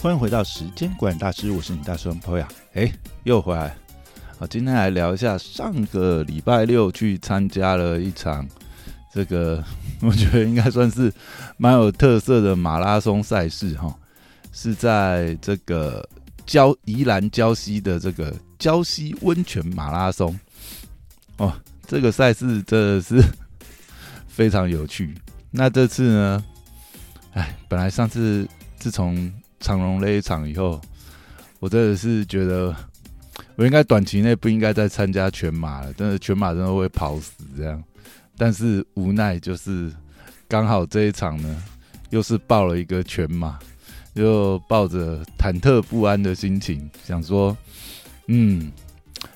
欢迎回到时间管理大师，我是你大师兄 Poya。哎，又回来。好，今天来聊一下上个礼拜六去参加了一场这个，我觉得应该算是蛮有特色的马拉松赛事哈，是在这个礁宜兰礁溪的这个礁溪温泉马拉松。哦，这个赛事真的是非常有趣。那这次呢，哎，本来上次自从长隆那一场以后，我真的是觉得我应该短期内不应该再参加全马了，真的全马真的会跑死这样。但是无奈就是刚好这一场呢，又是报了一个全马，就抱着忐忑不安的心情，想说，嗯，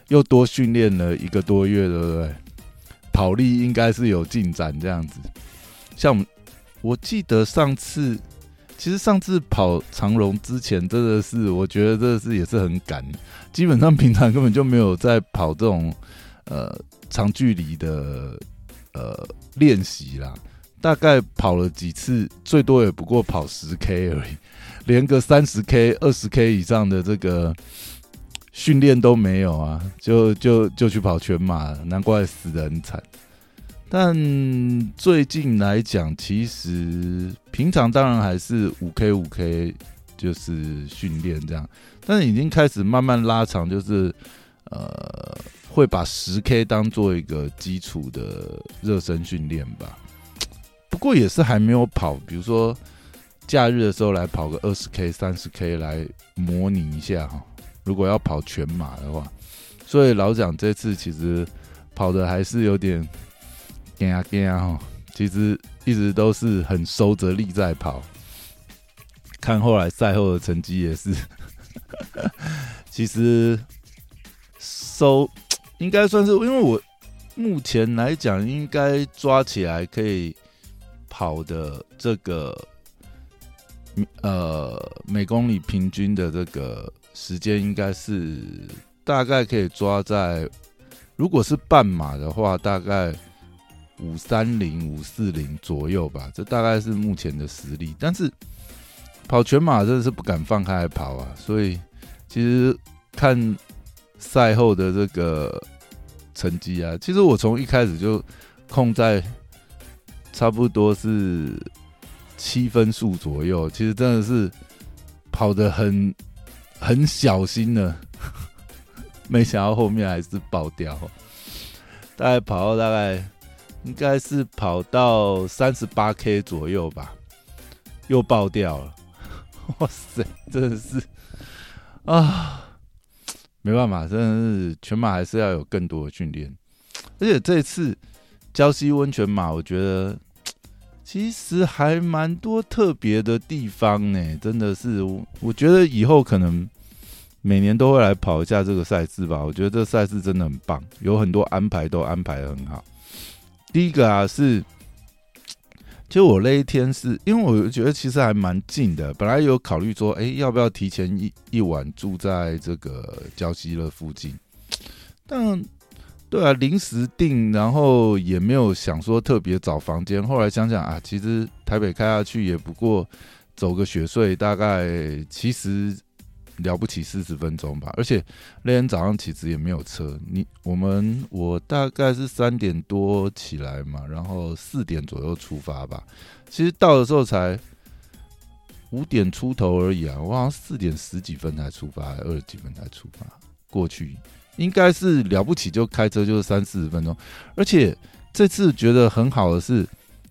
又多训练了一个多月，对不对？跑力应该是有进展这样子。像我记得上次。其实上次跑长荣之前，真的是我觉得这是也是很赶，基本上平常根本就没有在跑这种呃长距离的呃练习啦。大概跑了几次，最多也不过跑十 K 而已，连个三十 K、二十 K 以上的这个训练都没有啊，就就就去跑全马，难怪死的很惨。但最近来讲，其实平常当然还是五 K 五 K 就是训练这样，但是已经开始慢慢拉长，就是呃会把十 K 当做一个基础的热身训练吧。不过也是还没有跑，比如说假日的时候来跑个二十 K、三十 K 来模拟一下哈。如果要跑全马的话，所以老蒋这次其实跑的还是有点。跟啊跟啊哈，其实一直都是很收着力在跑。看后来赛后的成绩也是，其实收应该算是，因为我目前来讲，应该抓起来可以跑的这个呃每公里平均的这个时间，应该是大概可以抓在，如果是半马的话，大概。五三零五四零左右吧，这大概是目前的实力。但是跑全马真的是不敢放开跑啊，所以其实看赛后的这个成绩啊，其实我从一开始就控在差不多是七分数左右。其实真的是跑的很很小心的，没想到后面还是爆掉，大概跑到大概。应该是跑到三十八 K 左右吧，又爆掉了。哇塞，真的是啊，没办法，真的是全马还是要有更多的训练。而且这次礁溪温泉马，我觉得其实还蛮多特别的地方呢。真的是，我觉得以后可能每年都会来跑一下这个赛事吧。我觉得这赛事真的很棒，有很多安排都安排的很好。第一个啊是，就我那一天是因为我觉得其实还蛮近的，本来有考虑说，哎，要不要提前一一晚住在这个礁溪乐附近？但对啊，临时订，然后也没有想说特别找房间。后来想想啊，其实台北开下去也不过走个雪隧，大概其实。了不起四十分钟吧，而且那天早上其实也没有车。你我们我大概是三点多起来嘛，然后四点左右出发吧。其实到的时候才五点出头而已啊，我好像四点十几分才出发，二十几分才出发过去，应该是了不起就开车就是三四十分钟。而且这次觉得很好的是，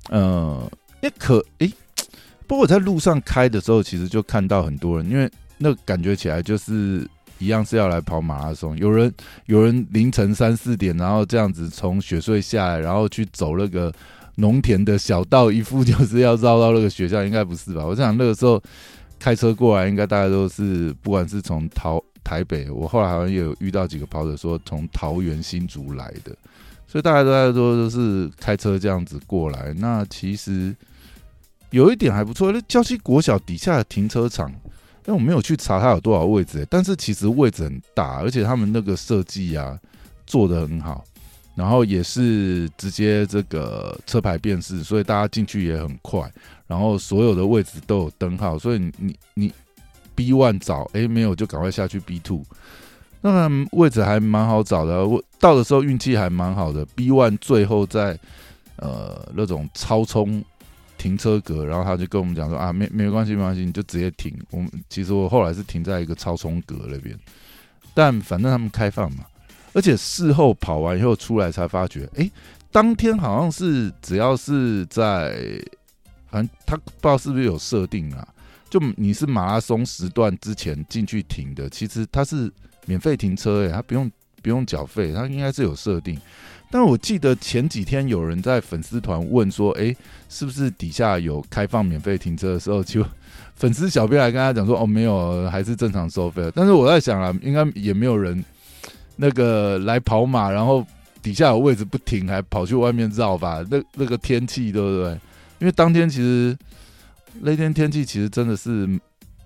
呃，也可诶，不过我在路上开的时候，其实就看到很多人，因为。那感觉起来就是一样是要来跑马拉松。有人有人凌晨三四点，然后这样子从雪隧下来，然后去走那个农田的小道，一副就是要绕到那个学校，应该不是吧？我想那个时候开车过来，应该大家都是不管是从桃台北，我后来好像也有遇到几个跑者说从桃园新竹来的，所以大家都在说都是开车这样子过来。那其实有一点还不错，那郊区国小底下的停车场。因为我没有去查它有多少位置，但是其实位置很大，而且他们那个设计啊做的很好，然后也是直接这个车牌辨识，所以大家进去也很快，然后所有的位置都有灯号，所以你你 B one 找，哎，没有就赶快下去 B two。那位置还蛮好找的，我到的时候运气还蛮好的。B one 最后在呃那种超充停车格，然后他就跟我们讲说啊，没没关系没关系，你就直接停。我们其实我后来是停在一个超充格那边，但反正他们开放嘛，而且事后跑完以后出来才发觉，哎，当天好像是只要是在，反正他不知道是不是有设定啊，就你是马拉松时段之前进去停的，其实他是。免费停车诶，他不用不用缴费，他应该是有设定。但我记得前几天有人在粉丝团问说：“哎，是不是底下有开放免费停车的时候？”就粉丝小编来跟他讲说：“哦，没有，还是正常收费。”但是我在想啊，应该也没有人那个来跑马，然后底下有位置不停，还跑去外面绕吧？那那个天气对不对？因为当天其实那天天气其实真的是，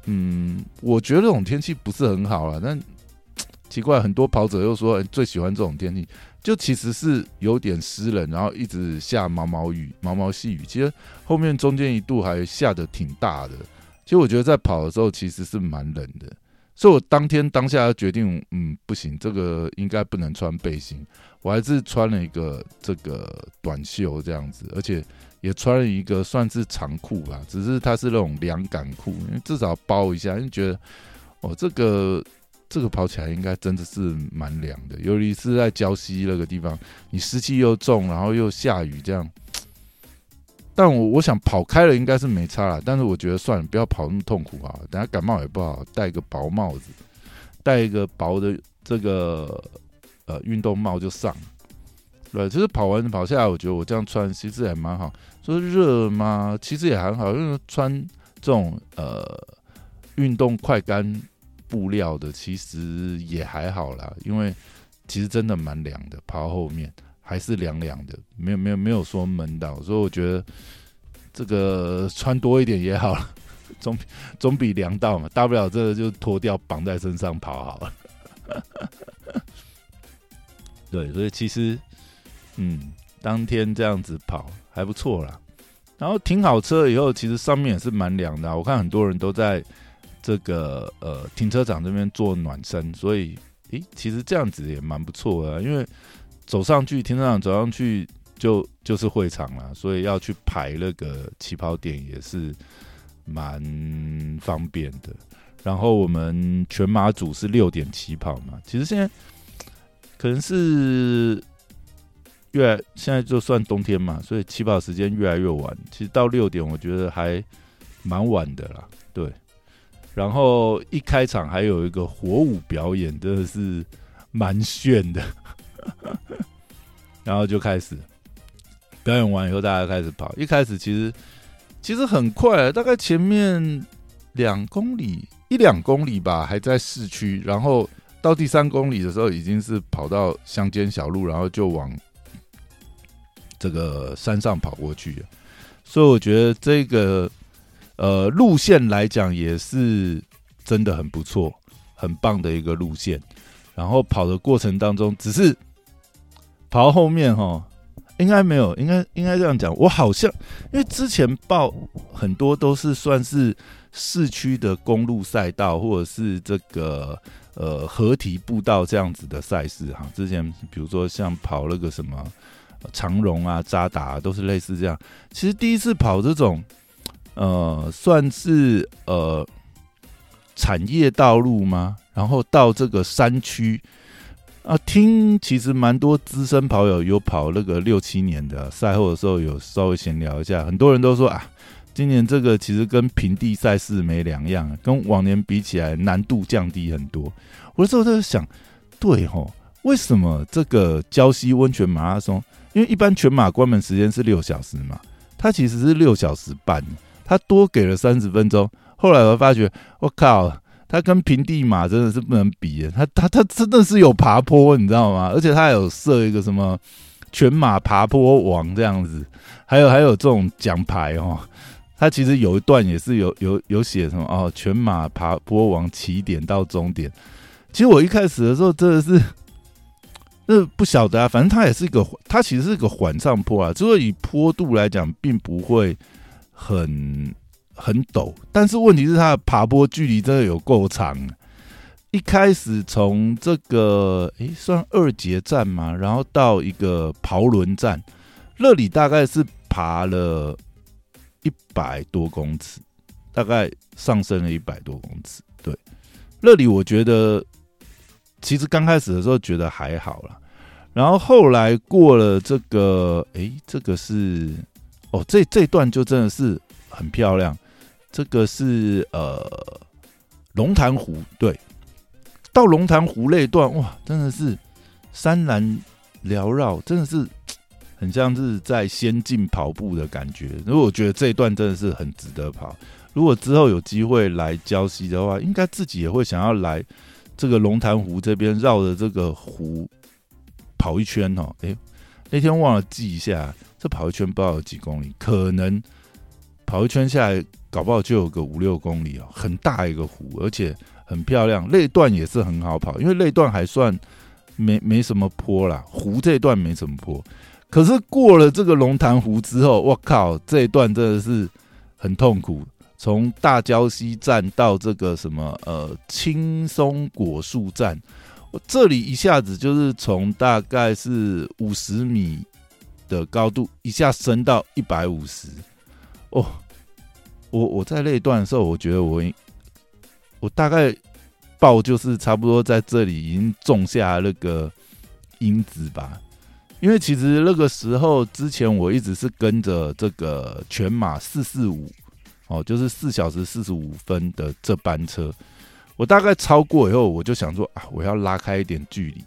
嗯，我觉得这种天气不是很好了，但。奇怪，很多跑者又说最喜欢这种天气，就其实是有点湿冷，然后一直下毛毛雨、毛毛细雨。其实后面中间一度还下的挺大的。其实我觉得在跑的时候其实是蛮冷的，所以我当天当下决定，嗯，不行，这个应该不能穿背心，我还是穿了一个这个短袖这样子，而且也穿了一个算是长裤吧，只是它是那种凉感裤，因为至少包一下，因为觉得哦这个。这个跑起来应该真的是蛮凉的，尤其是在礁溪那个地方，你湿气又重，然后又下雨，这样。但我我想跑开了应该是没差了，但是我觉得算了，不要跑那么痛苦啊，等下感冒也不好。戴个薄帽子，戴一个薄的这个呃运动帽就上。对，其实跑完跑下来，我觉得我这样穿其实也蛮好。说热吗？其实也还好，因为穿这种呃运动快干。布料的其实也还好啦，因为其实真的蛮凉的，跑后面还是凉凉的，没有没有没有说闷到，所以我觉得这个穿多一点也好了，总总比凉到嘛，大不了这个就脱掉绑在身上跑好了。对，所以其实嗯，当天这样子跑还不错啦。然后停好车以后，其实上面也是蛮凉的，我看很多人都在。这个呃，停车场这边做暖身，所以诶，其实这样子也蛮不错的。因为走上去停车场走上去就就是会场了，所以要去排那个起跑点也是蛮方便的。然后我们全马组是六点起跑嘛，其实现在可能是越现在就算冬天嘛，所以起跑时间越来越晚。其实到六点，我觉得还蛮晚的啦，对。然后一开场还有一个火舞表演，真的是蛮炫的。然后就开始表演完以后，大家开始跑。一开始其实其实很快，大概前面两公里一两公里吧，还在市区。然后到第三公里的时候，已经是跑到乡间小路，然后就往这个山上跑过去。所以我觉得这个。呃，路线来讲也是真的很不错，很棒的一个路线。然后跑的过程当中，只是跑到后面哈，应该没有，应该应该这样讲。我好像因为之前报很多都是算是市区的公路赛道，或者是这个呃合体步道这样子的赛事哈。之前比如说像跑那个什么长荣啊、扎达，都是类似这样。其实第一次跑这种。呃，算是呃产业道路吗？然后到这个山区啊，听其实蛮多资深跑友有跑那个六七年的赛后的时候，有稍微闲聊一下，很多人都说啊，今年这个其实跟平地赛事没两样，跟往年比起来难度降低很多。我那时候在想，对吼，为什么这个礁溪温泉马拉松？因为一般全马关门时间是六小时嘛，它其实是六小时半。他多给了三十分钟，后来我发觉，我靠，他跟平地马真的是不能比，他他他真的是有爬坡，你知道吗？而且他有设一个什么全马爬坡王这样子，还有还有这种奖牌哦。他其实有一段也是有有有写什么哦，全马爬坡王起点到终点。其实我一开始的时候真的是，那不晓得啊，反正它也是一个，它其实是一个缓上坡啊，就是以坡度来讲，并不会。很很陡，但是问题是它的爬坡距离真的有够长。一开始从这个诶算二节站嘛，然后到一个刨轮站，那里大概是爬了一百多公尺，大概上升了一百多公尺。对，那里我觉得其实刚开始的时候觉得还好了，然后后来过了这个，诶，这个是哦，这这段就真的是很漂亮。这个是呃龙潭湖，对。到龙潭湖那段，哇，真的是山岚缭绕，真的是很像是在仙境跑步的感觉。如果我觉得这一段真的是很值得跑，如果之后有机会来礁溪的话，应该自己也会想要来这个龙潭湖这边绕着这个湖跑一圈哦。诶，那天忘了记一下，这跑一圈不知道有几公里，可能跑一圈下来，搞不好就有个五六公里哦，很大一个湖，而且。很漂亮，那段也是很好跑，因为那段还算没没什么坡啦，湖这段没什么坡。可是过了这个龙潭湖之后，我靠，这一段真的是很痛苦。从大礁溪站到这个什么呃青松果树站，这里一下子就是从大概是五十米的高度一下升到一百五十。哦，我我在那一段的时候，我觉得我。我大概报就是差不多在这里已经种下那个因子吧，因为其实那个时候之前我一直是跟着这个全马四四五哦，就是四小时四十五分的这班车，我大概超过以后，我就想说啊，我要拉开一点距离，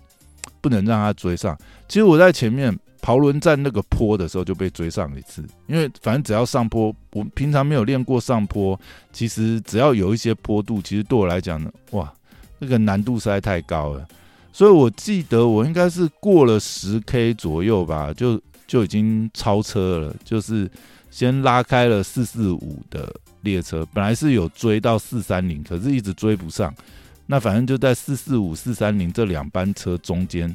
不能让他追上。其实我在前面。跑轮站那个坡的时候就被追上一次，因为反正只要上坡，我平常没有练过上坡，其实只要有一些坡度，其实对我来讲呢，哇，那个难度实在太高了。所以我记得我应该是过了十 K 左右吧，就就已经超车了，就是先拉开了四四五的列车，本来是有追到四三零，可是一直追不上，那反正就在四四五、四三零这两班车中间。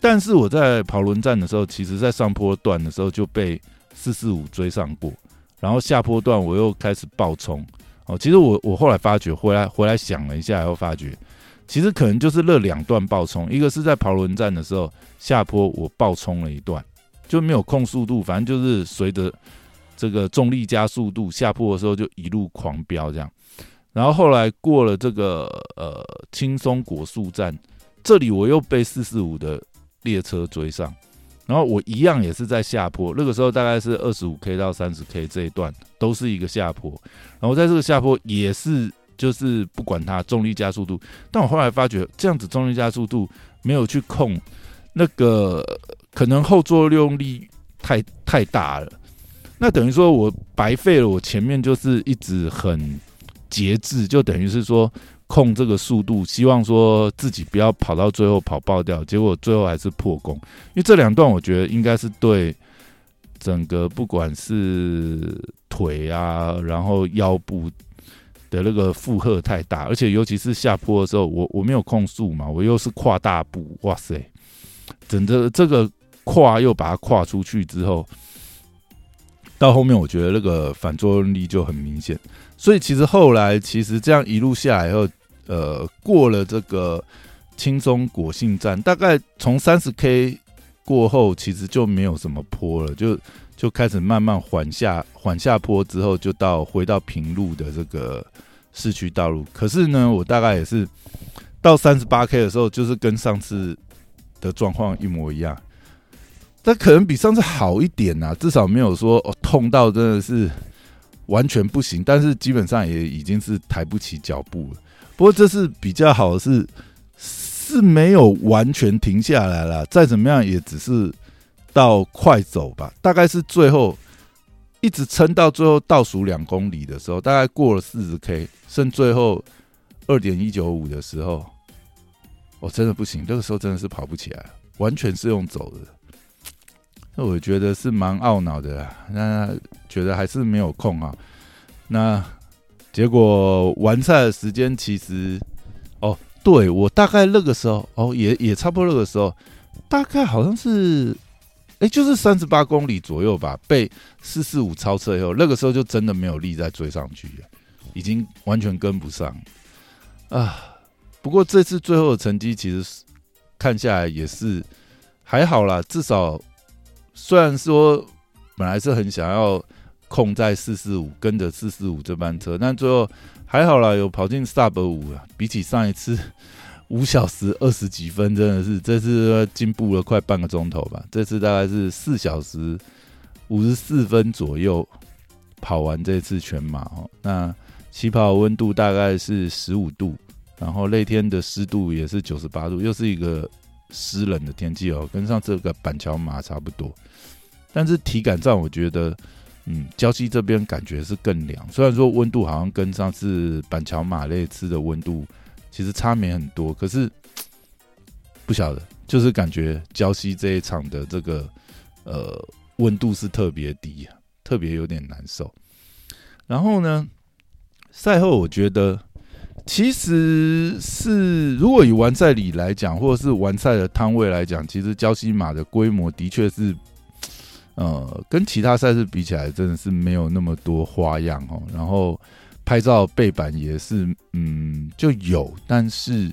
但是我在跑轮站的时候，其实在上坡段的时候就被四四五追上过，然后下坡段我又开始爆冲。哦，其实我我后来发觉，回来回来想了一下，又发觉，其实可能就是那两段爆冲，一个是在跑轮站的时候下坡我爆冲了一段，就没有控速度，反正就是随着这个重力加速度下坡的时候就一路狂飙这样。然后后来过了这个呃轻松果树站，这里我又被四四五的。列车追上，然后我一样也是在下坡，那个时候大概是二十五 K 到三十 K 这一段都是一个下坡，然后在这个下坡也是就是不管它重力加速度，但我后来发觉这样子重力加速度没有去控，那个可能后座用力太太大了，那等于说我白费了我前面就是一直很节制，就等于是说。控这个速度，希望说自己不要跑到最后跑爆掉，结果最后还是破功。因为这两段我觉得应该是对整个不管是腿啊，然后腰部的那个负荷太大，而且尤其是下坡的时候，我我没有控速嘛，我又是跨大步，哇塞，整个这个跨又把它跨出去之后，到后面我觉得那个反作用力就很明显，所以其实后来其实这样一路下来后。呃，过了这个轻松果信站，大概从三十 K 过后，其实就没有什么坡了，就就开始慢慢缓下缓下坡之后，就到回到平路的这个市区道路。可是呢，我大概也是到三十八 K 的时候，就是跟上次的状况一模一样，但可能比上次好一点呐，至少没有说哦痛到真的是完全不行，但是基本上也已经是抬不起脚步了。不过这是比较好的是，是没有完全停下来了。再怎么样也只是到快走吧，大概是最后一直撑到最后倒数两公里的时候，大概过了四十 K，剩最后二点一九五的时候，我真的不行，那个时候真的是跑不起来，完全是用走的。那我觉得是蛮懊恼的，那觉得还是没有空啊，那。结果完赛的时间其实，哦，对我大概那个时候，哦，也也差不多那个时候，大概好像是哎，就是三十八公里左右吧，被四四五超车以后，那个时候就真的没有力再追上去，已经完全跟不上啊。不过这次最后的成绩其实看下来也是还好啦，至少虽然说本来是很想要控在四四五，跟着四四五这班车，但最后还好啦，有跑进 sub 五啊，比起上一次。五小时二十几分，真的是这次进步了快半个钟头吧。这次大概是四小时五十四分左右跑完这次全马哦。那起跑温度大概是十五度，然后那天的湿度也是九十八度，又是一个湿冷的天气哦，跟上次个板桥马差不多。但是体感上，我觉得，嗯，礁溪这边感觉是更凉。虽然说温度好像跟上次板桥马那次的温度。其实差没很多，可是 不晓得，就是感觉礁溪这一场的这个呃温度是特别低，特别有点难受。然后呢，赛后我觉得其实是如果以完赛里来讲，或者是完赛的摊位来讲，其实礁溪马的规模的确是呃跟其他赛事比起来，真的是没有那么多花样哦。然后。拍照背板也是，嗯，就有，但是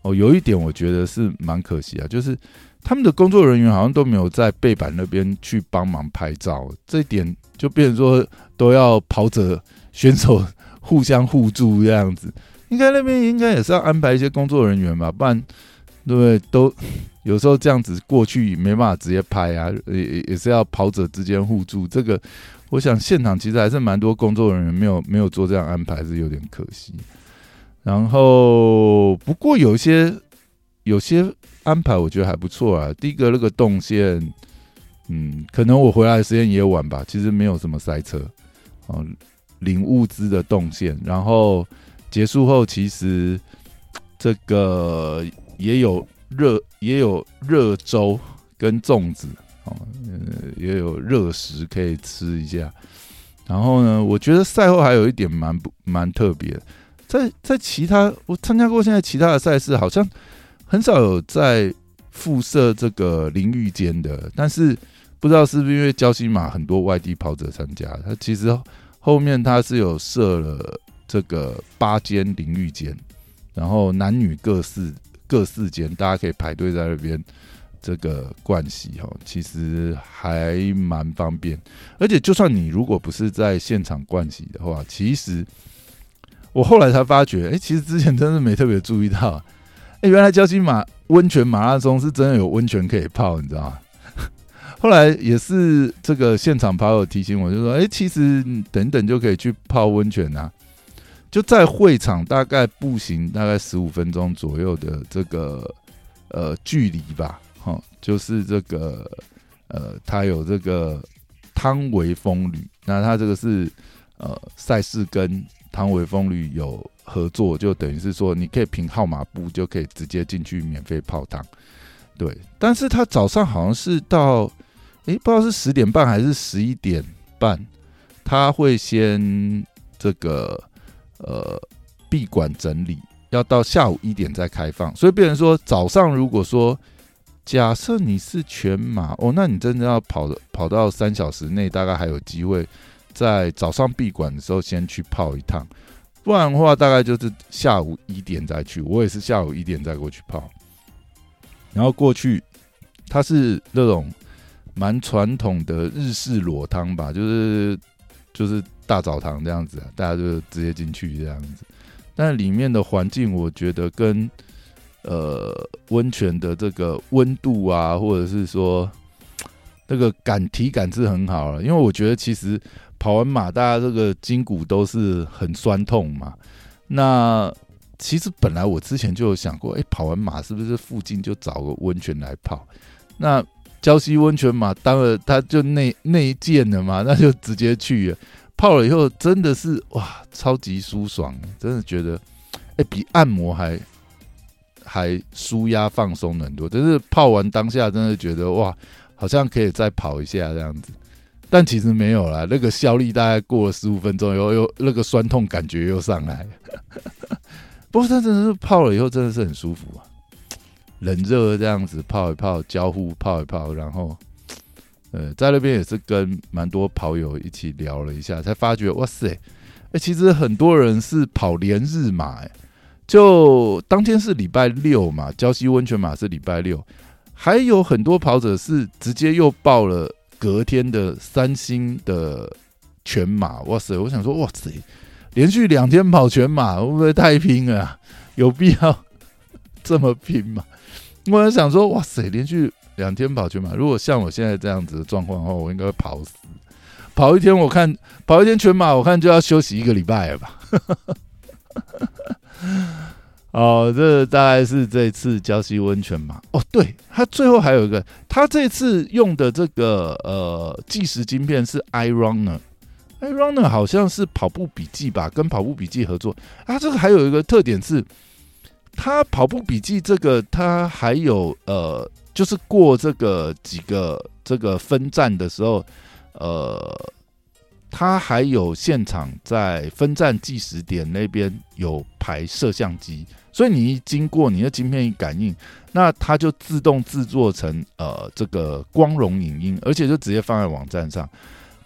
哦，有一点我觉得是蛮可惜啊，就是他们的工作人员好像都没有在背板那边去帮忙拍照，这一点就变成说都要跑者选手互相互助这样子，应该那边应该也是要安排一些工作人员吧，不然对不对？都有时候这样子过去没办法直接拍啊，也也是要跑者之间互助这个。我想现场其实还是蛮多工作人员没有没有做这样安排，是有点可惜。然后不过有一些有些安排，我觉得还不错啊。第一个那个动线，嗯，可能我回来的时间也晚吧，其实没有什么塞车。哦，领物资的动线，然后结束后其实这个也有热也有热粥跟粽子。哦，也有热食可以吃一下。然后呢，我觉得赛后还有一点蛮不蛮特别，在在其他我参加过现在其他的赛事，好像很少有在附设这个淋浴间的。但是不知道是不是因为交西马很多外地跑者参加，他其实后面他是有设了这个八间淋浴间，然后男女各四各四间，大家可以排队在那边。这个盥洗哈，其实还蛮方便，而且就算你如果不是在现场盥洗的话，其实我后来才发觉，哎，其实之前真的没特别注意到，哎，原来交溪马温泉马拉松是真的有温泉可以泡，你知道吗？后来也是这个现场跑友提醒我，就说，哎，其实等等就可以去泡温泉啊，就在会场大概步行大概十五分钟左右的这个呃距离吧。哦，就是这个，呃，它有这个汤唯风旅，那它这个是呃赛事跟汤唯风旅有合作，就等于是说你可以凭号码布就可以直接进去免费泡汤，对。但是它早上好像是到，诶，不知道是十点半还是十一点半，他会先这个呃闭馆整理，要到下午一点再开放，所以变成说早上如果说。假设你是全马哦，那你真的要跑跑到三小时内，大概还有机会在早上闭馆的时候先去泡一趟，不然的话大概就是下午一点再去。我也是下午一点再过去泡，然后过去它是那种蛮传统的日式裸汤吧，就是就是大澡堂这样子啊，大家就直接进去这样子，但里面的环境我觉得跟。呃，温泉的这个温度啊，或者是说那个感体感是很好了，因为我觉得其实跑完马，大家这个筋骨都是很酸痛嘛。那其实本来我之前就有想过，哎，跑完马是不是附近就找个温泉来泡？那礁溪温泉马当然它就内内建的嘛，那就直接去了泡了以后，真的是哇，超级舒爽，真的觉得哎，比按摩还。还舒压放松很多，就是泡完当下真的觉得哇，好像可以再跑一下这样子，但其实没有啦，那个效力大概过了十五分钟，以后又那个酸痛感觉又上来。不过它真的是泡了以后真的是很舒服啊，冷热这样子泡一泡，交互泡一泡，然后呃，在那边也是跟蛮多跑友一起聊了一下，才发觉哇塞，哎，其实很多人是跑连日马，哎，就当天是礼拜六嘛，礁溪温泉马是礼拜六，还有很多跑者是直接又报了隔天的三星的全马，哇塞，我想说哇塞，连续两天跑全马会不会太拼了？有必要这么拼吗？我想说哇塞，连续。两天跑全马，如果像我现在这样子的状况的话，我应该会跑死。跑一天，我看跑一天全马，我看就要休息一个礼拜了吧。哦，这大概是这次礁溪温泉嘛。哦，对，他最后还有一个，他这次用的这个呃计时晶片是 iRunner，iRunner 好像是跑步笔记吧，跟跑步笔记合作。啊，这个还有一个特点是，他跑步笔记这个，他还有呃。就是过这个几个这个分站的时候，呃，他还有现场在分站计时点那边有排摄像机，所以你一经过你的晶片一感应，那它就自动制作成呃这个光荣影音，而且就直接放在网站上。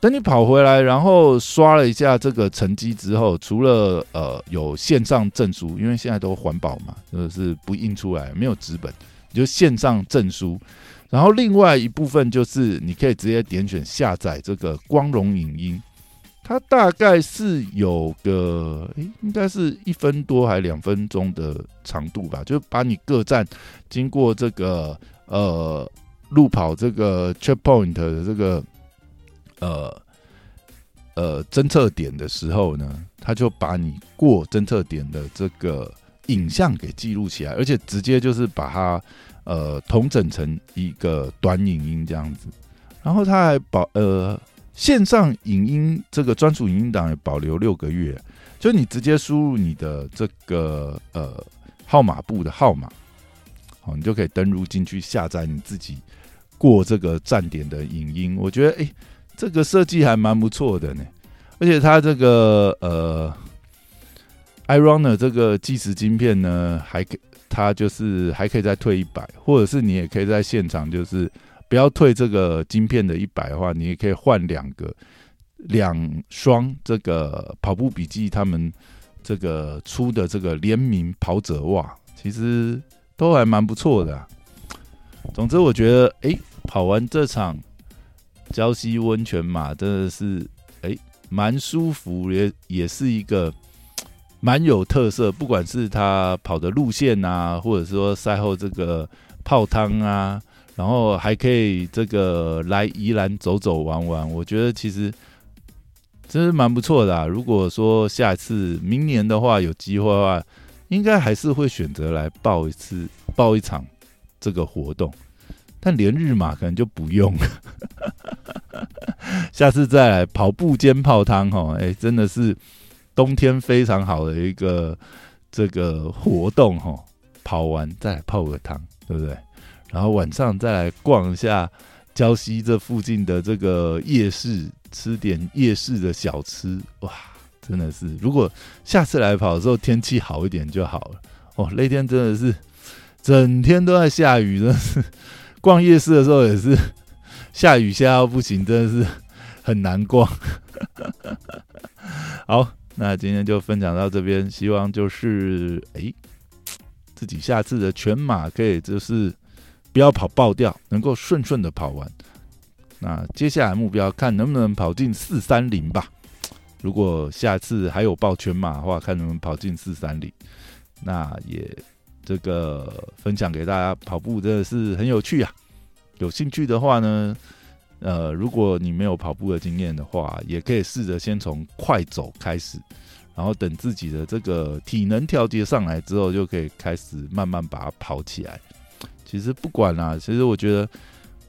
等你跑回来，然后刷了一下这个成绩之后，除了呃有线上证书，因为现在都环保嘛，就是不印出来，没有纸本。就线上证书，然后另外一部分就是你可以直接点选下载这个光荣影音，它大概是有个，应该是一分多还两分钟的长度吧，就把你各站经过这个呃路跑这个 checkpoint 的这个呃呃侦测点的时候呢，它就把你过侦测点的这个。影像给记录起来，而且直接就是把它呃同整成一个短影音这样子，然后它还保呃线上影音这个专属影音档也保留六个月，就你直接输入你的这个呃号码簿的号码，好，你就可以登录进去下载你自己过这个站点的影音。我觉得哎，这个设计还蛮不错的呢，而且它这个呃。iRunner 这个计时晶片呢，还可它就是还可以再退一百，或者是你也可以在现场，就是不要退这个晶片的一百的话，你也可以换两个两双这个跑步笔记他们这个出的这个联名跑者袜，其实都还蛮不错的。总之，我觉得哎，跑完这场胶溪温泉马真的是哎蛮舒服，也也是一个。蛮有特色，不管是他跑的路线啊，或者说赛后这个泡汤啊，然后还可以这个来宜兰走走玩玩，我觉得其实真是蛮不错的。如果说下次明年的话有机会的话，应该还是会选择来报一次报一场这个活动，但连日马可能就不用了。下次再来跑步兼泡汤哈，哎，真的是。冬天非常好的一个这个活动哈，跑完再来泡个汤，对不对？然后晚上再来逛一下礁溪这附近的这个夜市，吃点夜市的小吃，哇，真的是！如果下次来跑的时候天气好一点就好了哦。那天真的是整天都在下雨，真的是逛夜市的时候也是下雨下到不行，真的是很难逛。好。那今天就分享到这边，希望就是哎，自己下次的全马可以就是不要跑爆掉，能够顺顺的跑完。那接下来目标看能不能跑进四三零吧。如果下次还有报全马的话，看能不能跑进四三零。那也这个分享给大家，跑步真的是很有趣啊。有兴趣的话呢？呃，如果你没有跑步的经验的话，也可以试着先从快走开始，然后等自己的这个体能调节上来之后，就可以开始慢慢把它跑起来。其实不管啦，其实我觉得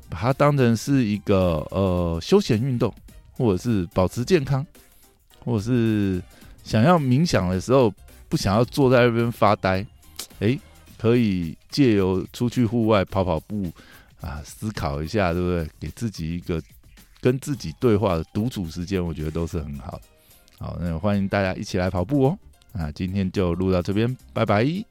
把它当成是一个呃休闲运动，或者是保持健康，或者是想要冥想的时候不想要坐在那边发呆，诶，可以借由出去户外跑跑步。啊，思考一下，对不对？给自己一个跟自己对话的独处时间，我觉得都是很好。好，那欢迎大家一起来跑步哦。啊，今天就录到这边，拜拜。